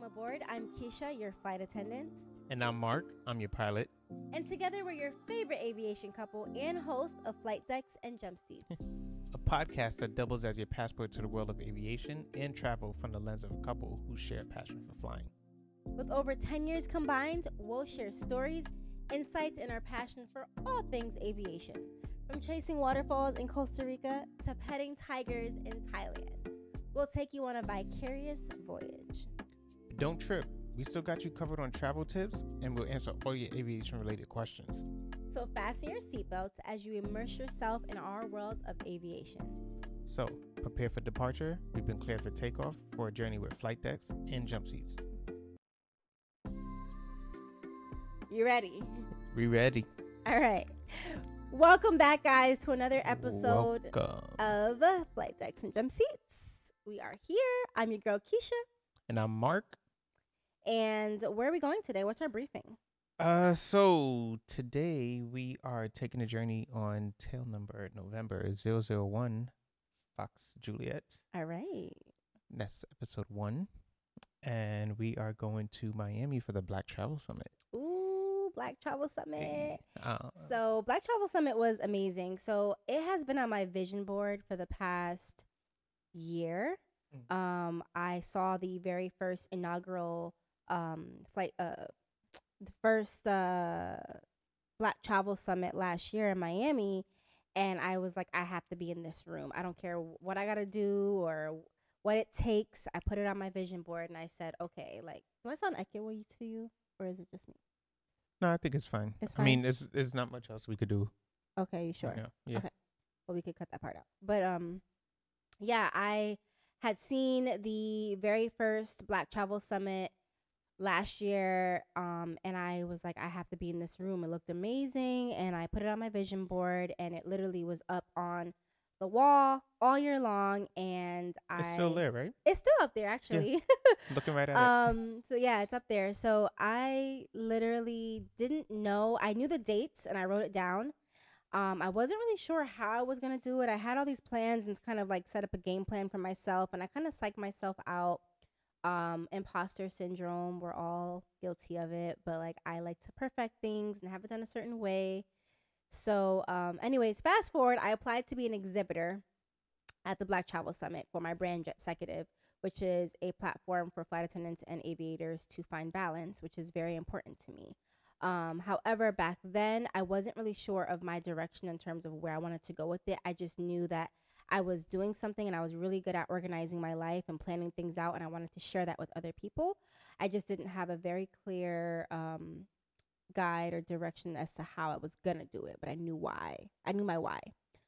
Welcome aboard. I'm Keisha, your flight attendant. And I'm Mark. I'm your pilot. And together we're your favorite aviation couple and host of Flight Decks and Jump Seats. a podcast that doubles as your passport to the world of aviation and travel from the lens of a couple who share a passion for flying. With over 10 years combined, we'll share stories, insights, and our passion for all things aviation. From chasing waterfalls in Costa Rica to petting tigers in Thailand, we'll take you on a vicarious voyage. Don't trip. We still got you covered on travel tips and we'll answer all your aviation related questions. So fasten your seatbelts as you immerse yourself in our world of aviation. So, prepare for departure. We've been cleared for takeoff for a journey with flight decks and jump seats. You ready? We ready. All right. Welcome back, guys, to another episode Welcome. of Flight Decks and Jump Seats. We are here. I'm your girl, Keisha. And I'm Mark. And where are we going today? What's our briefing? Uh, so today we are taking a journey on tail number November 001 Fox Juliet. All right. That's episode one. And we are going to Miami for the Black Travel Summit. Ooh, Black Travel Summit. Hey, uh, So, Black Travel Summit was amazing. So, it has been on my vision board for the past year. Mm. Um, I saw the very first inaugural um flight uh the first uh Black Travel Summit last year in Miami and I was like I have to be in this room. I don't care what I got to do or what it takes. I put it on my vision board and I said, "Okay, like do I sound echoey to you or is it just me?" no, I think it's fine. It's fine. I mean, there's there's not much else we could do. Okay, you sure? Yeah. yeah. Okay. Well, we could cut that part out. But um, yeah, I had seen the very first Black Travel Summit last year, um, and I was like, I have to be in this room. It looked amazing, and I put it on my vision board, and it literally was up on the wall all year long, and I It's I still there, right? It's still up there, actually. Looking right at it. um so yeah it's up there so i literally didn't know i knew the dates and i wrote it down um i wasn't really sure how i was going to do it i had all these plans and kind of like set up a game plan for myself and i kind of psyched myself out um imposter syndrome we're all guilty of it but like i like to perfect things and have it done a certain way so um anyways fast forward i applied to be an exhibitor at the black travel summit for my brand executive which is a platform for flight attendants and aviators to find balance, which is very important to me. Um, however, back then, I wasn't really sure of my direction in terms of where I wanted to go with it. I just knew that I was doing something and I was really good at organizing my life and planning things out, and I wanted to share that with other people. I just didn't have a very clear um, guide or direction as to how I was gonna do it, but I knew why. I knew my why.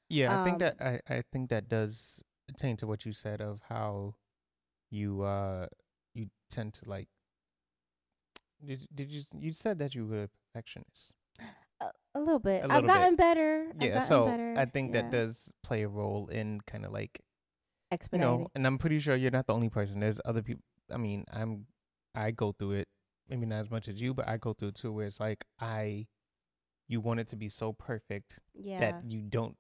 yeah, I think that um, I, I think that does attain to what you said of how you uh you tend to like did, did you you said that you were a perfectionist A, little bit. A I've little bit. gotten better. Yeah gotten so better. i think yeah. that does play a role in kind of like you know and i'm pretty sure you're not the only person there's other people i mean i'm i go through it maybe not as much as you but i go through it too where it's like i you want it to be so perfect yeah. that you don't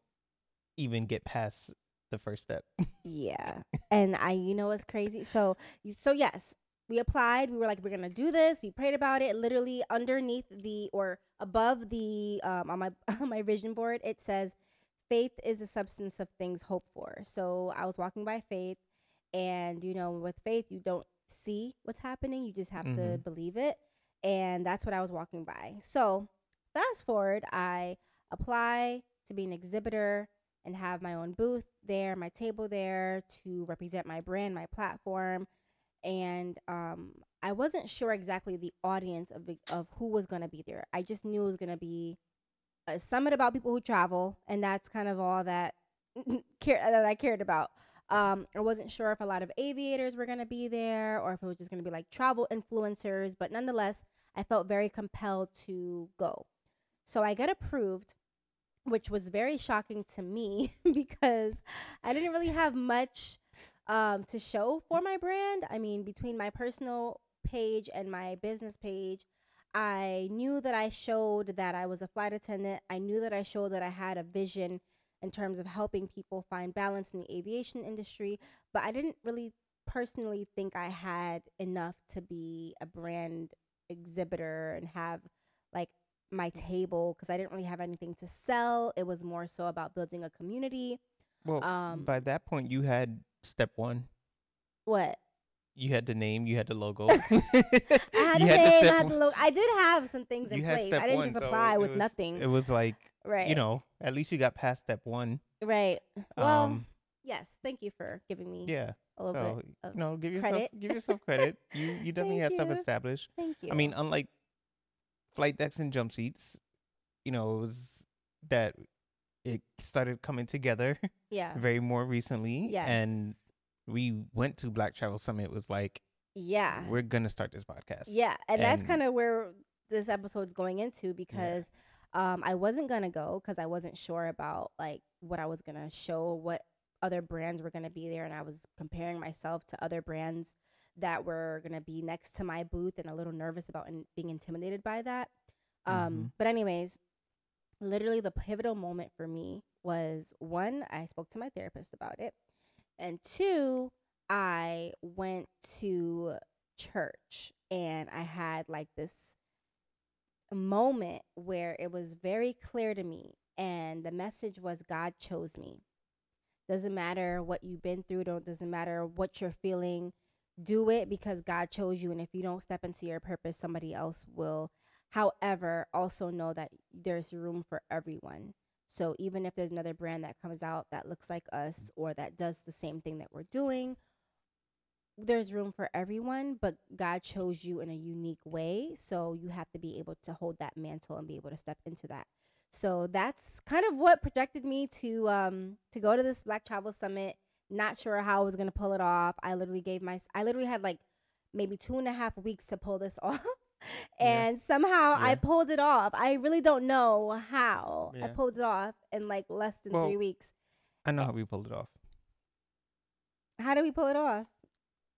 even get past the first step Yeah. and I you know what's crazy? So so yes, we applied. We were like we're to do this. We prayed about it. Literally underneath the or above the um on my on my vision board it says faith is the substance of things hoped for. So I was walking by faith and you know with faith you don't see what's happening. You just have to Mhm. believe it. And that's what I was walking by. So fast forward, I apply to be an exhibitor and have my own booth there, my table there to represent my brand, my platform. And um, I wasn't sure exactly the audience of, of who was to be there. I just knew it was to be a summit about people who travel, and that's kind of all that care that I cared about. Um, I wasn't sure if a lot of aviators were to be there or if it was just to be like travel influencers, but nonetheless, I felt very compelled to go. So I got approved which was very shocking to me because I didn't really have much um, to show for my brand. I mean, between my personal page and my business page, I knew that I showed that I was a flight attendant. I knew that I showed that I had a vision in terms of helping people find balance in the aviation industry, but I didn't really personally think I had enough to be a brand exhibitor and have like my table because I didn't really have anything to sell. It was more so about building a community. Well, Um, by that point, you had step one. What? You had the name. You had the logo. I had had the name, I had the logo. I did have some things in had place. I didn't one, just apply it with was- nothing. It was like right. you know, at least you got past step one. Right. Well, um, yes. Thank you for giving me yeah. a little So bit know, give yourself credit. give yourself credit. You you definitely had stuff established. Thank you. I mean, unlike flight decks and jump seats, you know, it was that it started coming together yeah. very more recently. Yes. And we went to Black Travel Summit. It was like, Yeah. we're gonna start this podcast. Yeah, and, that's kind of where this episode's going into because um, I wasn't gonna go because I wasn't sure about like what I was gonna show, what other brands were gonna be there, and I was comparing myself to other brands that were gonna be next to my booth, and a little nervous about in- being intimidated by that. Um, Mhm. But anyways, literally the pivotal moment for me was one, I spoke to my therapist about it, and two, I went to church and I had like this moment where it was very clear to me and the message was God chose me. Doesn't matter what you've been through, don't doesn't matter what you're feeling. Do it because God chose you and if you don't step into your purpose, somebody else will. However, also know that there's room for everyone. So even if there's another brand that comes out that looks like us or that does the same thing that we're doing, there's room for everyone, but God chose you in a unique way. So you have to be able to hold that mantle and be able to step into that. So that's kind of what projected me to um to go to this Black Travel Summit. Not sure how I was gonna pull it off. I literally gave my I literally had like maybe two and a half weeks to pull this off. Yeah. and somehow I pulled it off. I really don't know how I pulled it off in like less than Well, three weeks. I know how we pulled it off How did we pull it off?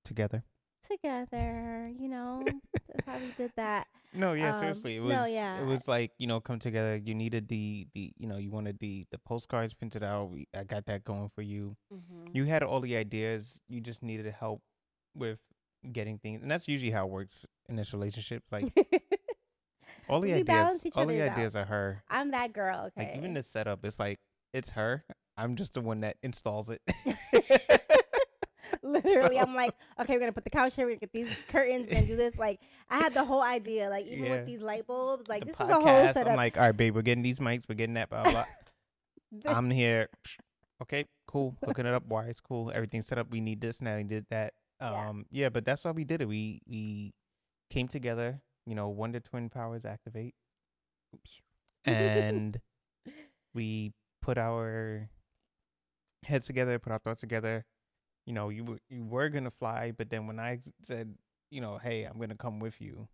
together. Together, you know. That's how we did that. No, yeah, Um, seriously. It was no, yeah. it was like, you know, come together. You needed the the you know, you wanted the the postcards printed out. We, I got that going for you. Mm-hmm. You had all the ideas. You just needed help with getting things. And that's usually how it works in this relationship. Like all the We ideas all the other's out. ideas are her. I'm that girl. Okay. Like even the setup, it's like it's her. I'm just the one that installs it. Literally, So- I'm like, okay, we're gonna put the couch here. We're gonna get these curtains and do this. Like, I had the whole idea. Like, even Yeah. with these light bulbs, like the this is a whole setup. I'm like, all right, babe, we're getting these mics, we're getting that, blah blah. I'm here. Okay, cool. Hooking it up, wires, cool. Everything's set up. We need this now. We did that. Yeah. Um, yeah, but that's why we did it. We we came together. You know, Wonder Twin powers activate, and we put our heads together, put our thoughts together. You know, you were you were gonna fly, but then when I said, you know, hey, I'm gonna come with you.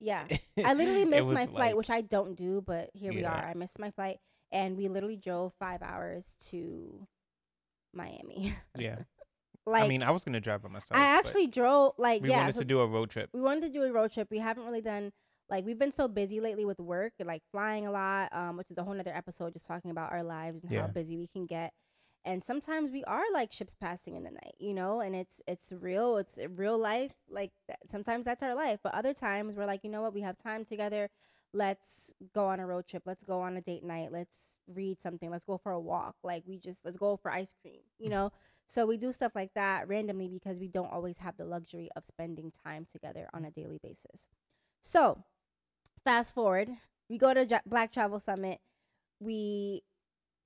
yeah, I literally missed my flight, like- which I don't do, but here we are. I missed my flight, and we literally drove five hours to Miami. yeah. like, I mean, I was gonna drive by myself. I actually drove. Like, we yeah, wanted so to do a road trip. we wanted to do a road trip. We haven't really done like we've been so busy lately with work, and, like flying a lot, um, which is a whole nother episode just talking about our lives and how busy we can get. And sometimes we are like ships passing in the night, you know, and it's it's real, it's real life. Like that. sometimes that's our life, but other times we're like, you know what, we have time together. Let's go on a road trip. Let's go on a date night. Let's read something. Let's go for a walk. Like we just let's go for ice cream, you know. So we do stuff like that randomly because we don't always have the luxury of spending time together on a daily basis. So, fast forward, we go to Ja- Black Travel Summit. We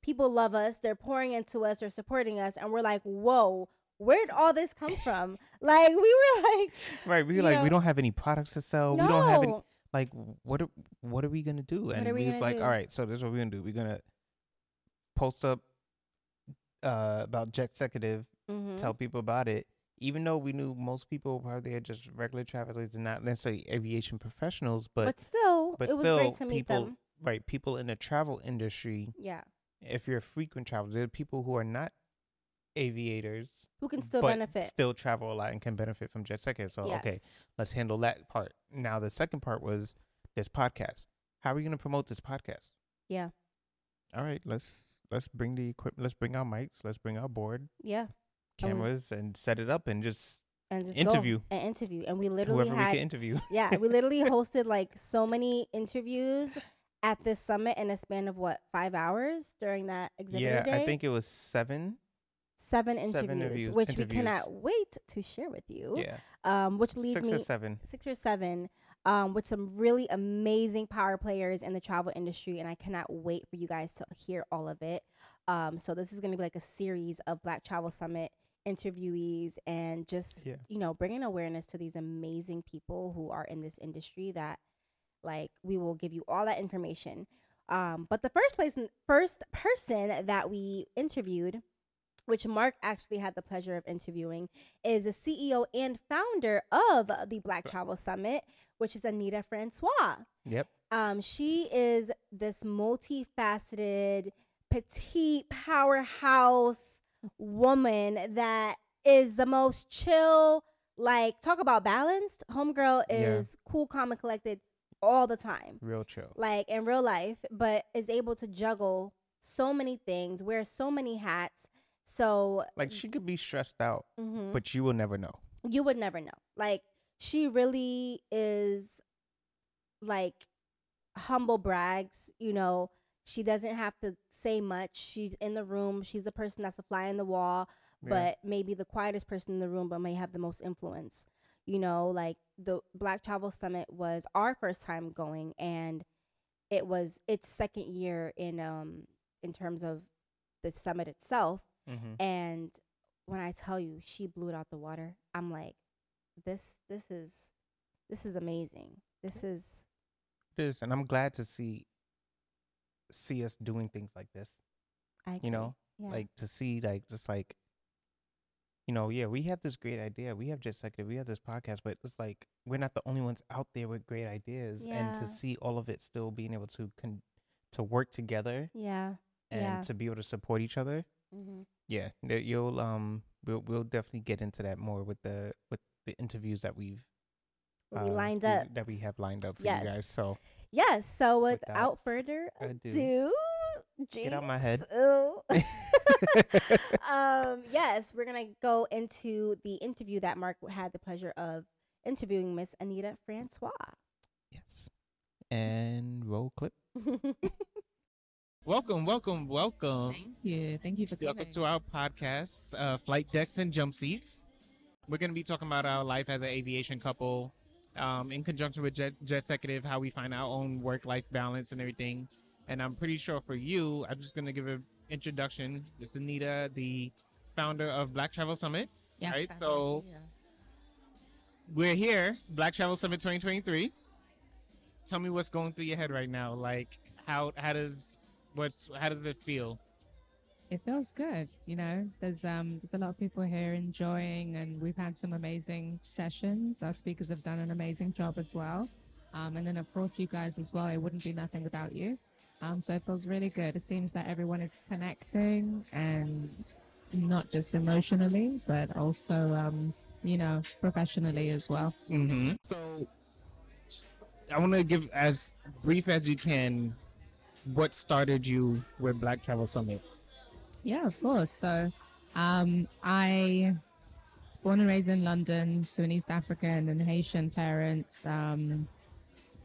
people love us. They're pouring into us. They're supporting us, and we're like, "Whoa, where'd all this come from?" like we were like, Right, we were like, know, we don't have any products to sell. "No." We don't have any. Like, what? Are, what are we gonna do? And we we was like, do? all right, so this is what we're gonna do. We're gonna post up uh, about Jetxecutive, Mhm. tell people about it. Even though we knew most people were there just regular travelers and not necessarily aviation professionals, but, but, still, but it was still great to meet people, them. right? People in the travel industry. Yeah, If you're a frequent traveler, there are people who are not aviators who can still but benefit. still travel a lot and can benefit from Jetxecutive. So okay, let's handle that part. Now the second part was this podcast. How are we going to promote this podcast? Yeah. All right, let's let's bring the equipment. Let's bring our mics. Let's bring our board, Yeah. Cameras, and set it up and just and just Interview. and interview. And we literally Whoever we had could interview. yeah, we literally hosted like so many interviews at this summit in a span of what five hours during that exhibit yeah, day. I think it was seven. seven seven interviews, interviews- which interviews. we cannot wait to share with you. Yeah, Um, which leads six me or seven. six or seven. Um, with some really amazing power players in the travel industry, and I cannot wait for you guys to hear all of it. Um, so this is going to be like a series of Black Travel Summit interviewees and just Yeah. you know bringing awareness to these amazing people who are in this industry that like we will give you all that information um, but the first place first person that we interviewed which mark actually had the pleasure of interviewing is the ceo and founder of the black travel summit which is anita francois Yep. um, she is this multifaceted, petite powerhouse woman that is the most chill. Like, talk about balanced. Homegirl Yeah. is cool, calm, and collected all the time, Real chill. like in real life, but is able to juggle so many things, wear so many hats. So, Like she could be stressed out, mhm but you will never know. you would never know. Like she really is like humble brags, you know, she doesn't have to say much. She's in the room, she's the person that's a fly in the wall, Yeah. but maybe the quietest person in the room but may have the most influence. You know, like the Black Travel Summit was our first time going and it was its second year in um in terms of the summit itself hmm and when I tell you she blew it out the water, I'm like, this this is this is amazing. This is It is, and I'm glad to see see us doing things like this. I. You know, yeah. like to see like just like you know, yeah, we have this great idea. We have just like we have this podcast, but it's like we're not the only ones out there with great ideas, and to see all of it still being able to con- to work together yeah. and Yeah. to be able to support each other. hmm Yeah, you'll um we'll we'll definitely get into that more with the with the interviews that we've What we uh, lined we- up. that we have lined up for Yes. you guys. So Yes. So Without without further ado, ado, get out my head. ooh. um, yes, we're gonna go into the interview that Mark had the pleasure of interviewing Miss Anita Francois. yes, and roll clip. Welcome, welcome, welcome. Thank you. Thank you for Welcome coming. to our podcast, uh, Flight Decks and Jump Seats. We're going to be talking about our life as an aviation couple um, in conjunction with Jet, Jetxecutive, how we find our own work life balance and everything. And I'm pretty sure for you, I'm just going to give an introduction. This is Anita, the founder of Black Travel Summit. yeah, right, so- yeah. We're here, Black Travel Summit 2023. Tell me what's going through your head right now. Like, how how does what's how does it feel? It feels good. You know, there's um there's a lot of people here enjoying, and we've had some amazing sessions. Our speakers have done an amazing job as well. Um, and then of course you guys as well. It wouldn't be nothing without you. Um, so it feels really good. It seems that everyone is connecting and not just emotionally, but also um, you know, professionally as well. Mm-hmm. So, I want to give as brief as you can what started you with Black Travel Summit. Yeah, of course. So, um, I born and raised in London, so an East African and Haitian parents. Um,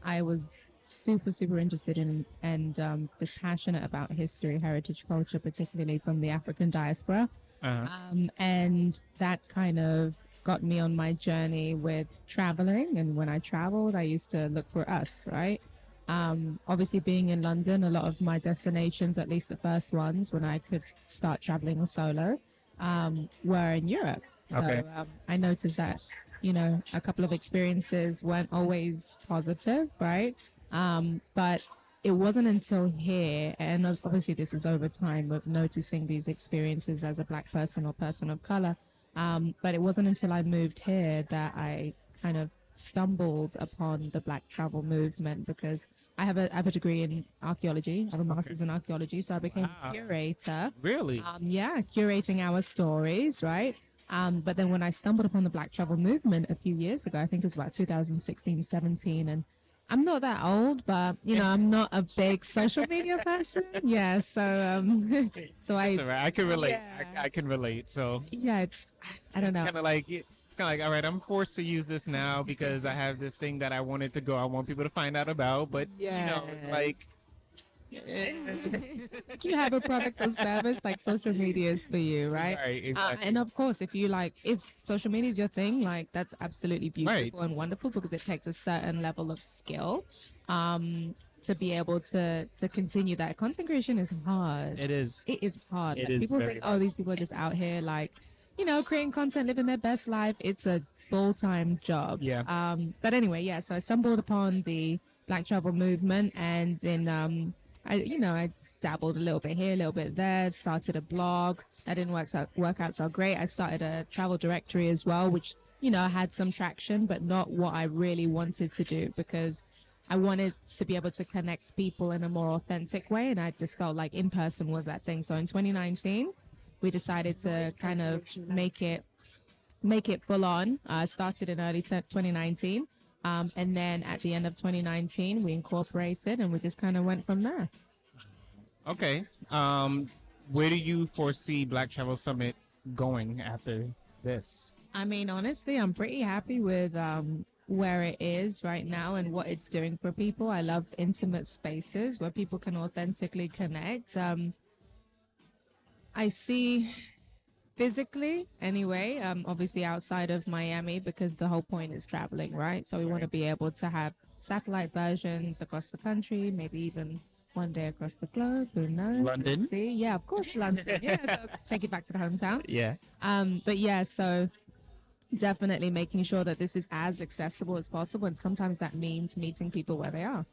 I was super, super interested in and um, just passionate about history, heritage, culture, particularly from the African diaspora. Uh-huh. Um, and that kind of got me on my journey with traveling. And when I traveled, I used to look for us, right? Um, obviously, being in London, a lot of my destinations, at least the first ones when I could start traveling solo, um, were in Europe. So Okay. um, I noticed that, you know, a couple of experiences weren't always positive, right? Um, but it wasn't until here, and obviously this is over time of noticing these experiences as a black person or person of color. Um, but it wasn't until I moved here that I kind of stumbled upon the black travel movement because I have a, I have a degree in archaeology. I have a master's in archaeology. So I became Wow. a curator Really? um, yeah, curating our stories, right? Um, but then when I stumbled upon the Black Travel movement a few years ago, I think it was about 2016, 17, and I'm not that old, but you know, I'm not a big social media person. Yeah, so um, so I right. I can relate. Yeah. I, I can relate. So yeah, it's I don't know. kind of like kind of like, all right, I'm forced to use this now because I have this thing that I wanted to go. I want people to find out about, but yeah, you know, it's like. eh, you have a product or service like social media is for you, right? Right, Uh, and of course, if you like, if social media is your thing, like that's absolutely beautiful and wonderful because it takes a certain level of skill um, to be able to to continue that. Content creation is hard. it is. It is hard. It Like, is people very think, oh, these people are just out here, like, you know, creating content, living their best life. It's a full time job. Yeah. Um. But anyway, yeah. So I stumbled upon the Black Travel movement, and in um, I you know I dabbled a little bit here, a little bit there. Started a blog. That didn't work out work out so great. I started a travel directory as well, which you know had some traction, but not what I really wanted to do because. I wanted to be able to connect people in a more authentic way, and I just felt like in person was that thing. So in 2019, we decided to kind of make it make it full on. Uh, started in early t- 2019, um, and then at the end of 2019, we incorporated, and we just kind of went from there. Okay. Um, where do you foresee Black Travel Summit going after this? I mean, honestly, I'm pretty happy with um, where it is right now and what it's doing for people. I love intimate spaces where people can authentically connect. Um, I see physically, anyway, um, obviously outside of Miami, because the whole point is traveling, right? So we want to be able to have satellite versions across the country, maybe even one day across the globe. Who knows? We'll London? see, yeah, of course, London. Yeah, take it back to the hometown. Yeah. Um, but yeah, so definitely making sure that this is as accessible as possible, and sometimes that means meeting people where they are.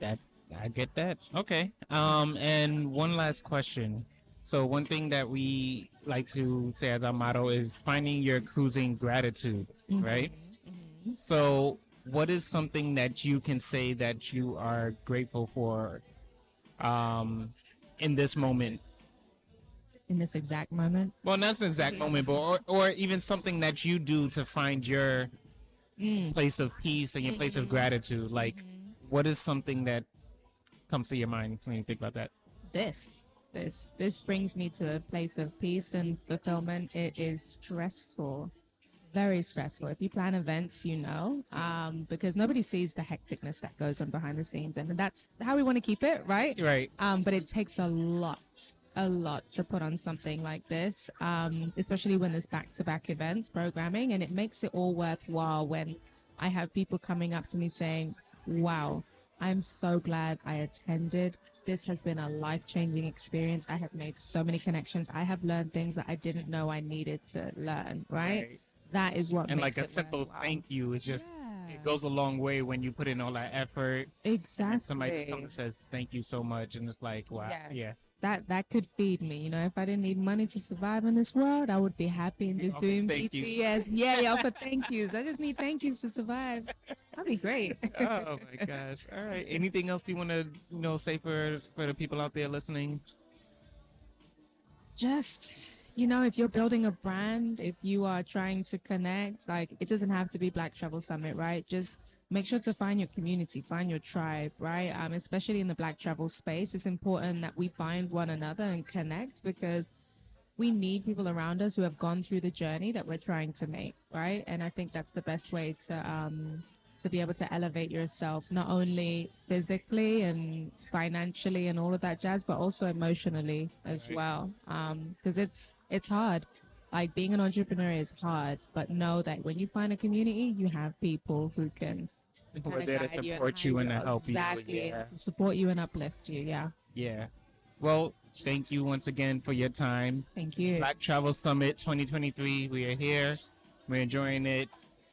That I get that. Okay. Um, and one last question. So one thing that we like to say as our motto is finding your cruising gratitude, mm-hmm. right? Mm-hmm. So what is something that you can say that you are grateful for um in this moment? In this exact moment, Well, not the exact moment, but or, or even something that you do to find your mm. place of peace and your mm-hmm. place of gratitude. Like, what is something that comes to your mind when you think about that? this, this, this brings me to a place of peace and fulfillment. It is stressful, very stressful. If you plan events, you know, um, because nobody sees the hecticness that goes on behind the scenes, and that's how we want to keep it, right? Right. Um, but it takes a lot, a lot to put on something like this, um, especially when there's back to back events programming. And it makes it all worthwhile when I have people coming up to me saying, Wow, I'm so glad I attended. This has been a life changing experience. I have made so many connections. I have learned things that I didn't know I needed to learn, right? Right. That is what makes it. And like a simple worthwhile. thank you is just Yeah. it goes a long way when you put in all that effort. Exactly. And somebody comes and says thank you so much, and it's like wow, yeah. That that could feed me. You know, if I didn't need money to survive in this world, I would be happy and just doing. BTS. Yeah, yeah, for thank yous. I just need thank yous to survive. That'd be great. oh my gosh! All right. Anything else you want to you know say for for the people out there listening? just you know if you're building a brand if you are trying to connect like it doesn't have to be black travel summit right just make sure to find your community find your tribe right um, especially in the black travel space it's important that we find one another and connect because we need people around us who have gone through the journey that we're trying to make right and i think that's the best way to um to be able to elevate yourself not only physically and financially and all of that jazz but also emotionally as Right. well um because it's it's hard like being an entrepreneur is hard but know that when you find a community you have people who can Who are there to guide you support you and to help you? exactly Yeah. to support you and uplift you yeah Yeah. Well, thank you once again for your time. thank you Black Travel Summit 2023. We are here. We're enjoying it.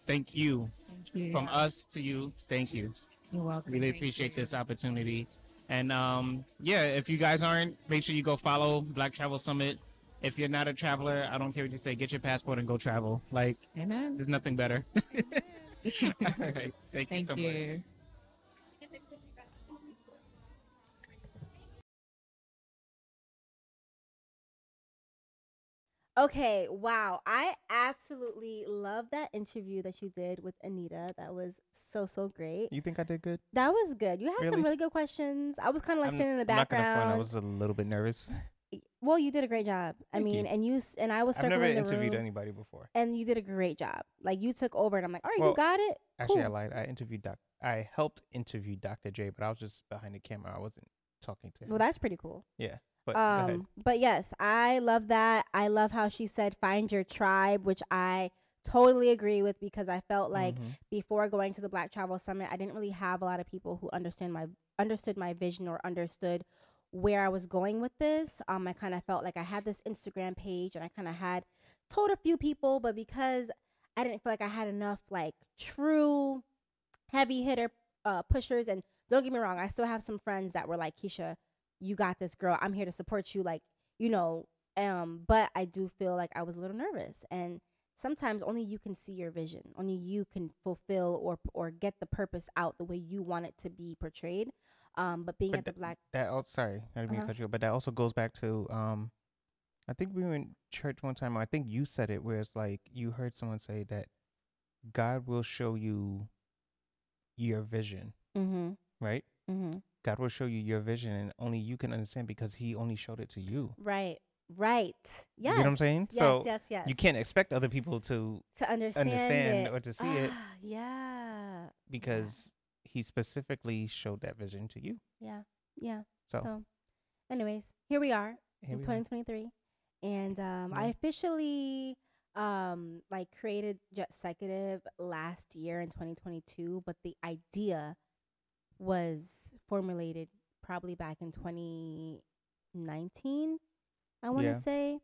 Thank you. You From us to you, thank you. you're welcome Really appreciate you. this opportunity. And um, yeah, if you guys aren't, make sure you go follow Black Travel Summit. If you're not a traveler, I don't care what you say, get your passport and go travel. Like, amen there's nothing better. All right. Thank, you thank so much. Okay, wow. I absolutely love that interview that you did with Anita. That was so so great. You think I did good? That was good. You had Really? some really good questions. I was kind of like I'm sitting in the I'm not gonna front. I was a little bit nervous. Well, you did a great job. I Thank mean, you. and you s- and I was I've never interviewed room, anybody before. and you did a great job. Like you took over, and I'm like, all right, Well, you got it. Actually, I lied. I interviewed Doc. I helped interview Dr. J, but I was just behind the camera. I wasn't talking to him. Well, that's pretty cool. yeah. But. Um, but yes, I love that. I love how she said find your tribe, which I totally agree with because I felt like Mhm. before going to the Black Travel Summit, I didn't really have a lot of people who understand my understood my vision or understood where I was going with this. Um, I kind of felt like I had this Instagram page and I kind of had told a few people, but because I didn't feel like I had enough like true heavy hitter uh, pushers, and don't get me wrong, I still have some friends that were like, Keisha, you got this, girl. I'm here to support you, like you know. Um, but I do feel like I was a little nervous, and sometimes only you can see your vision. Only you can fulfill or or get the purpose out the way you want it to be portrayed. Um, but being But at the black, That oh, sorry, I didn't mean Uh-huh. to cut you. off, But that also goes back to um, I think we were in church one time. I think you said it, where it's like you heard someone say that God will show you your vision, mm-hmm, right? mm-hmm. God will show you your vision, and only you can understand because He only showed it to you. right, right, Yeah. You know what I'm saying? Yes, so yes, yes. you can't expect other people to to understand, understand or to see it Ah, Yeah, because He specifically showed that vision to you. yeah, yeah. So, So, anyways, here we are. here in we are. 2023 and um, i officially um, like created Jetxecutive last year in 2022 but the idea was formulated probably back in 2019 i want to Yeah. say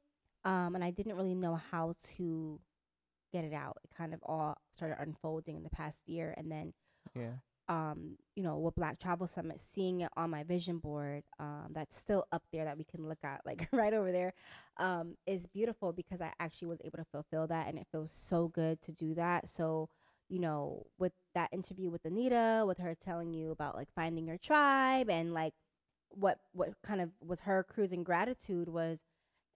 um, and i didn't really know how to get it out it kind of all started unfolding in the past year and then yeah. um, you know, with Black Travel Summit, seeing it on my vision board, um, that's still up there that we can look at, like right over there, um, is beautiful because I actually was able to fulfill that, and it feels so good to do that. So, you know, with that interview with Anita, with her telling you about like finding your tribe and like what what kind of was her cruising gratitude was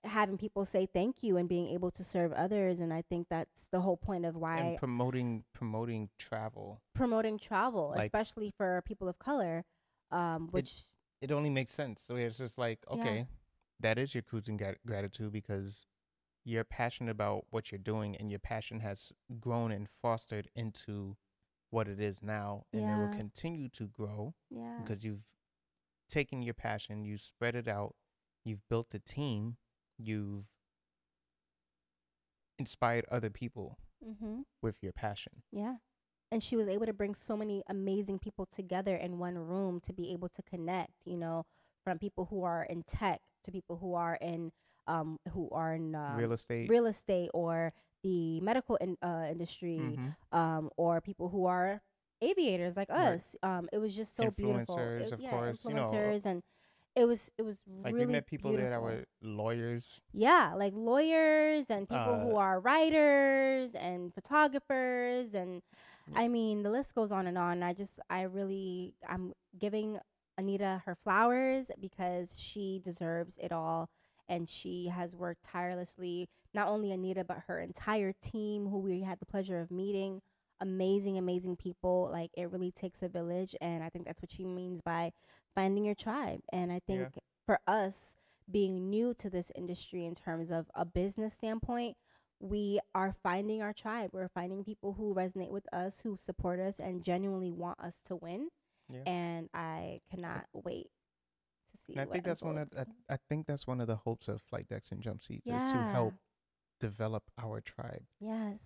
having people say thank you and being able to serve others and i think that's the whole point of why And promoting promoting travel. promoting travel, Like- especially for people of color, um, which it only makes sense. So it's just like, Yeah. okay, that is your cruising grat- gratitude because you're passionate about what you're doing, and your passion has grown and fostered into what it is now, and it will continue to grow yeah, because you've taken your passion, you spread it out, you've built a team, you've inspired other people mm-hmm, with your passion. yeah, and she was able to bring so many amazing people together in one room to be able to connect. You know, from people who are in tech to people who are in um who are in um, Real estate. real estate or the medical in, uh, industry, Mhm. um, or people who are aviators like Right. us. Um, it was just so beautiful. Influencers, It- of yeah, course, you know, influencers, and it was it was Like really we met people there that were lawyers. Yeah, like lawyers and people who Uh, are writers and photographers and Yeah. I mean the list goes on and on. I just I really I'm giving Anita her flowers because she deserves it all and she has worked tirelessly. Not only Anita but her entire team who we had the pleasure of meeting. Amazing, amazing people. Like it really takes a village and I think that's what she means by finding your tribe. And I think Yeah. for us being new to this industry in terms of a business standpoint, we are finding our tribe. We're finding people who resonate with us, who support us, and genuinely want us to win. Yeah. And I cannot wait see. And I think that's one of I. I think that's one of the hopes of flight decks and jump seats is to help develop our tribe. Yes,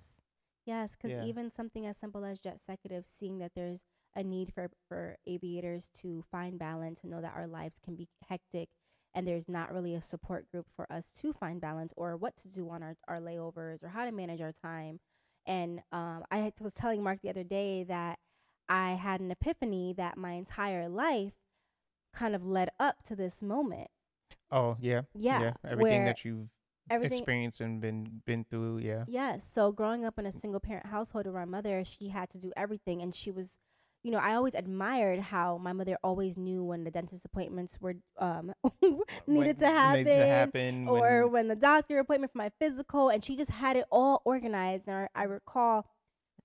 yes, because Yeah. even something as simple as Jetxecutive, seeing that there's a need for for aviators to find balance, to know that our lives can be hectic, and there's not really a support group for us to find balance or what to do on our our layovers or how to manage our time. And um, I was telling Mark the other day that I had an epiphany that my entire life kind of led up to this moment. Oh yeah, Yeah, Everything where that you've Everything experienced and been been through, yeah. Yes. So growing up in a single parent household with my mother, she had to do everything, and she was, you know, I always admired how my mother always knew when the dentist appointments were um needed to happen, Needed to happen. or when, when the doctor appointment for my physical, and she just had it all organized. And I, I recall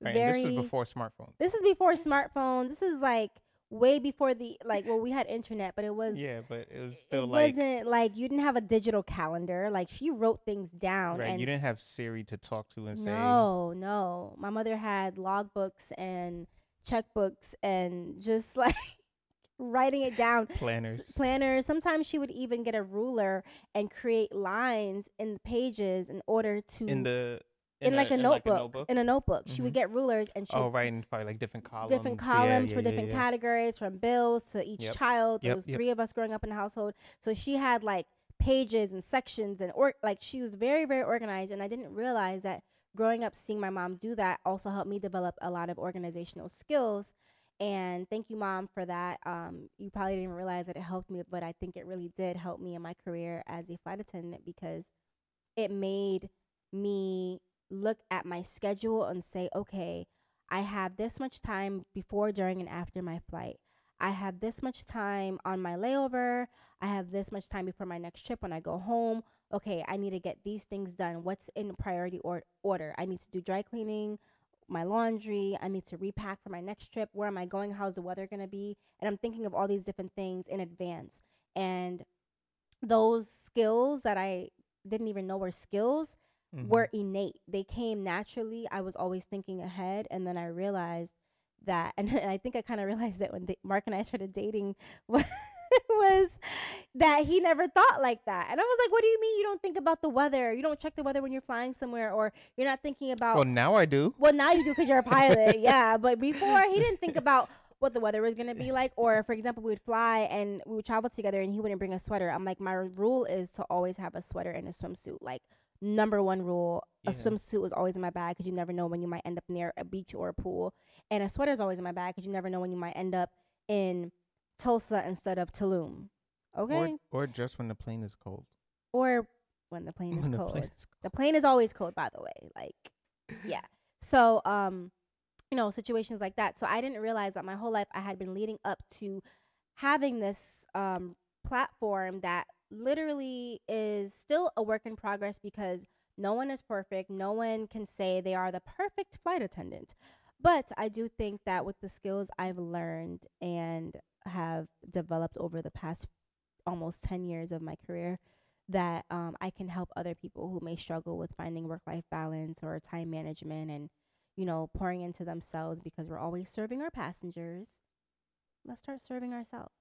right, very. this is before smartphones. This is before smartphones. This is like way before the like. Well, we had internet, but it was Yeah, but it was still it like wasn't like you didn't have a digital calendar. Like she wrote things down, right. and You didn't have Siri to talk to and say no, no. My mother had logbooks and checkbooks and just like writing it down. S- planners. Planners. Sometimes she would even get a ruler and create lines in the pages in order to in the in, like, a in notebook, in a notebook. She would Mhm. get rulers and she oh, and probably like different columns. different columns yeah, for yeah, different yeah. categories from bills to each Yep. child. There Yep, was yep. three of us growing up in the household, so she had like pages and sections and or like she was very very organized. And I didn't realize that growing up seeing my mom do that also helped me develop a lot of organizational skills. And thank you, mom, for that. Um, you probably didn't realize that it helped me, but I think it really did help me in my career as a flight attendant because it made me look at my schedule and say, okay, I have this much time before, during, and after my flight. I have this much time on my layover. I have this much time before my next trip when I go home. Okay, I need to get these things done. What's in priority or- order? I need to do dry cleaning, my laundry. I need to repack for my next trip. Where am I going? How's the weather going to be? And I'm thinking of all these different things in advance. And those skills that I didn't even know were skills Mhm. were innate. They came naturally. I was always thinking ahead, and then I realized that, and, I think I kind of realized it when Mark and I started dating was, was that he never thought like that. And I was like, "What do you mean you don't think about the weather? You don't check the weather when you're flying somewhere, or you're not thinking about." Well, now I do. Well, now you do because you're a pilot, yeah. But before, he didn't think about what the weather was gonna be like, or for example, we would fly and we would travel together, and he wouldn't bring a sweater. I'm like, my rule is to always have a sweater and a swimsuit. Like number one rule, a Yeah. swimsuit was always in my bag because you never know when you might end up near a beach or a pool, and a sweater is always in my bag because you never know when you might end up in Tulsa instead of Tulum. Okay, Or or just when the plane is cold. or, when the plane is When the cold. plane is The plane is always cold, by the way. Like, yeah. So, um, you know, situations like that. So I didn't realize that my whole life I had been leading up to having this um platform that literally is still a work in progress because no one is perfect. No one can say they are the perfect flight attendant. But I do think that with the skills I've learned and have developed over the past almost 10 years of my career, that um, I can help other people who may struggle with finding work life balance or time management and, you know, pouring into themselves because we're always serving our passengers. Let's start serving ourselves.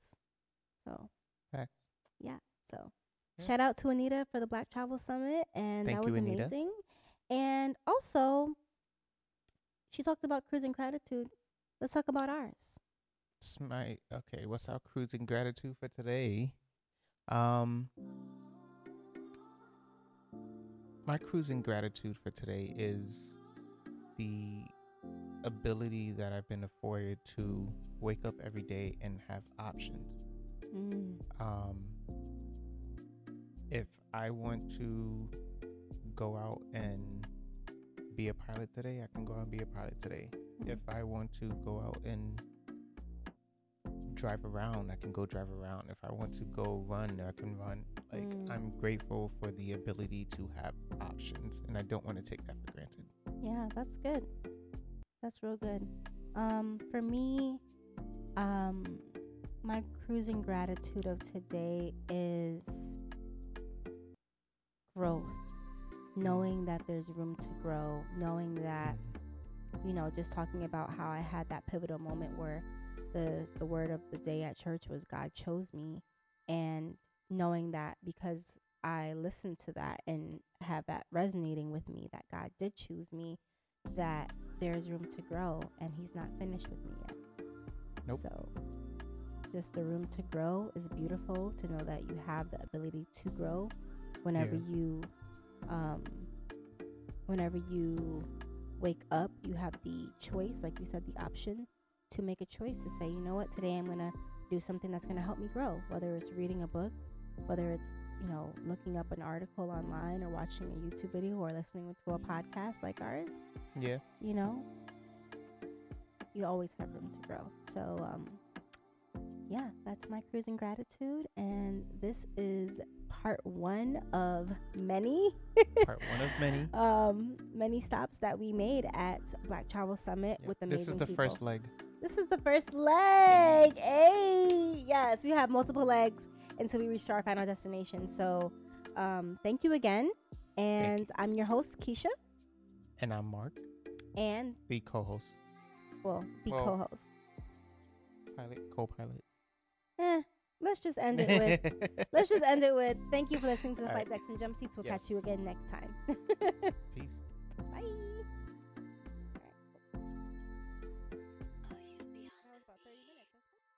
So, Facts. yeah. So, Yeah. shout out to Anita for the Black Travel Summit. And Thank that was Anita. amazing. And also, she talked about cruising gratitude. Let's talk about ours. My okay. What's our cruising gratitude for today? Um, my cruising gratitude for today is the ability that I've been afforded to wake up every day and have options. Mm. Um, if I want to go out and be a pilot today, I can go out and be a pilot today. If I want to go out and drive around, I can go drive around. If I want to go run, I can run. Like Mm. I'm grateful for the ability to have options, and I don't want to take that for granted. Yeah, that's good. That's real good. Um, for me, um, my cruising gratitude of today is growth. Knowing that there's room to grow, knowing that, you know, just talking about how I had that pivotal moment where the the word of the day at church was God chose me and knowing that because I listened to that and have that resonating with me that God did choose me that there's room to grow and he's not finished with me yet. Nope. So just the room to grow is beautiful to know that you have the ability to grow whenever Yeah. you um whenever you wake up, you have the choice, like you said, the option to make a choice to say, you know what, today I'm gonna do something that's gonna help me grow, whether it's reading a book, whether it's you know, looking up an article online or watching a YouTube video or listening to a podcast like ours, Yeah. you know, you always have room to grow. So, um, yeah, that's my cruising gratitude. And this is part one of many, Part one of many. um, many stops that we made at Black Travel Summit Yep. with amazing This is the people. first leg. This is the first leg. Hey, yes, we have multiple legs until we reach our final destination. So, um, thank you again. And you. I'm your host, Keisha, And I'm Mark, and the co-host, well, the Well- co-host. pilot, co-pilot. Eh, let's just end it with. let's just end it with. Thank you for listening to the All Flight right. Decks and Jump Seats. We'll catch you again next time. Peace. Bye.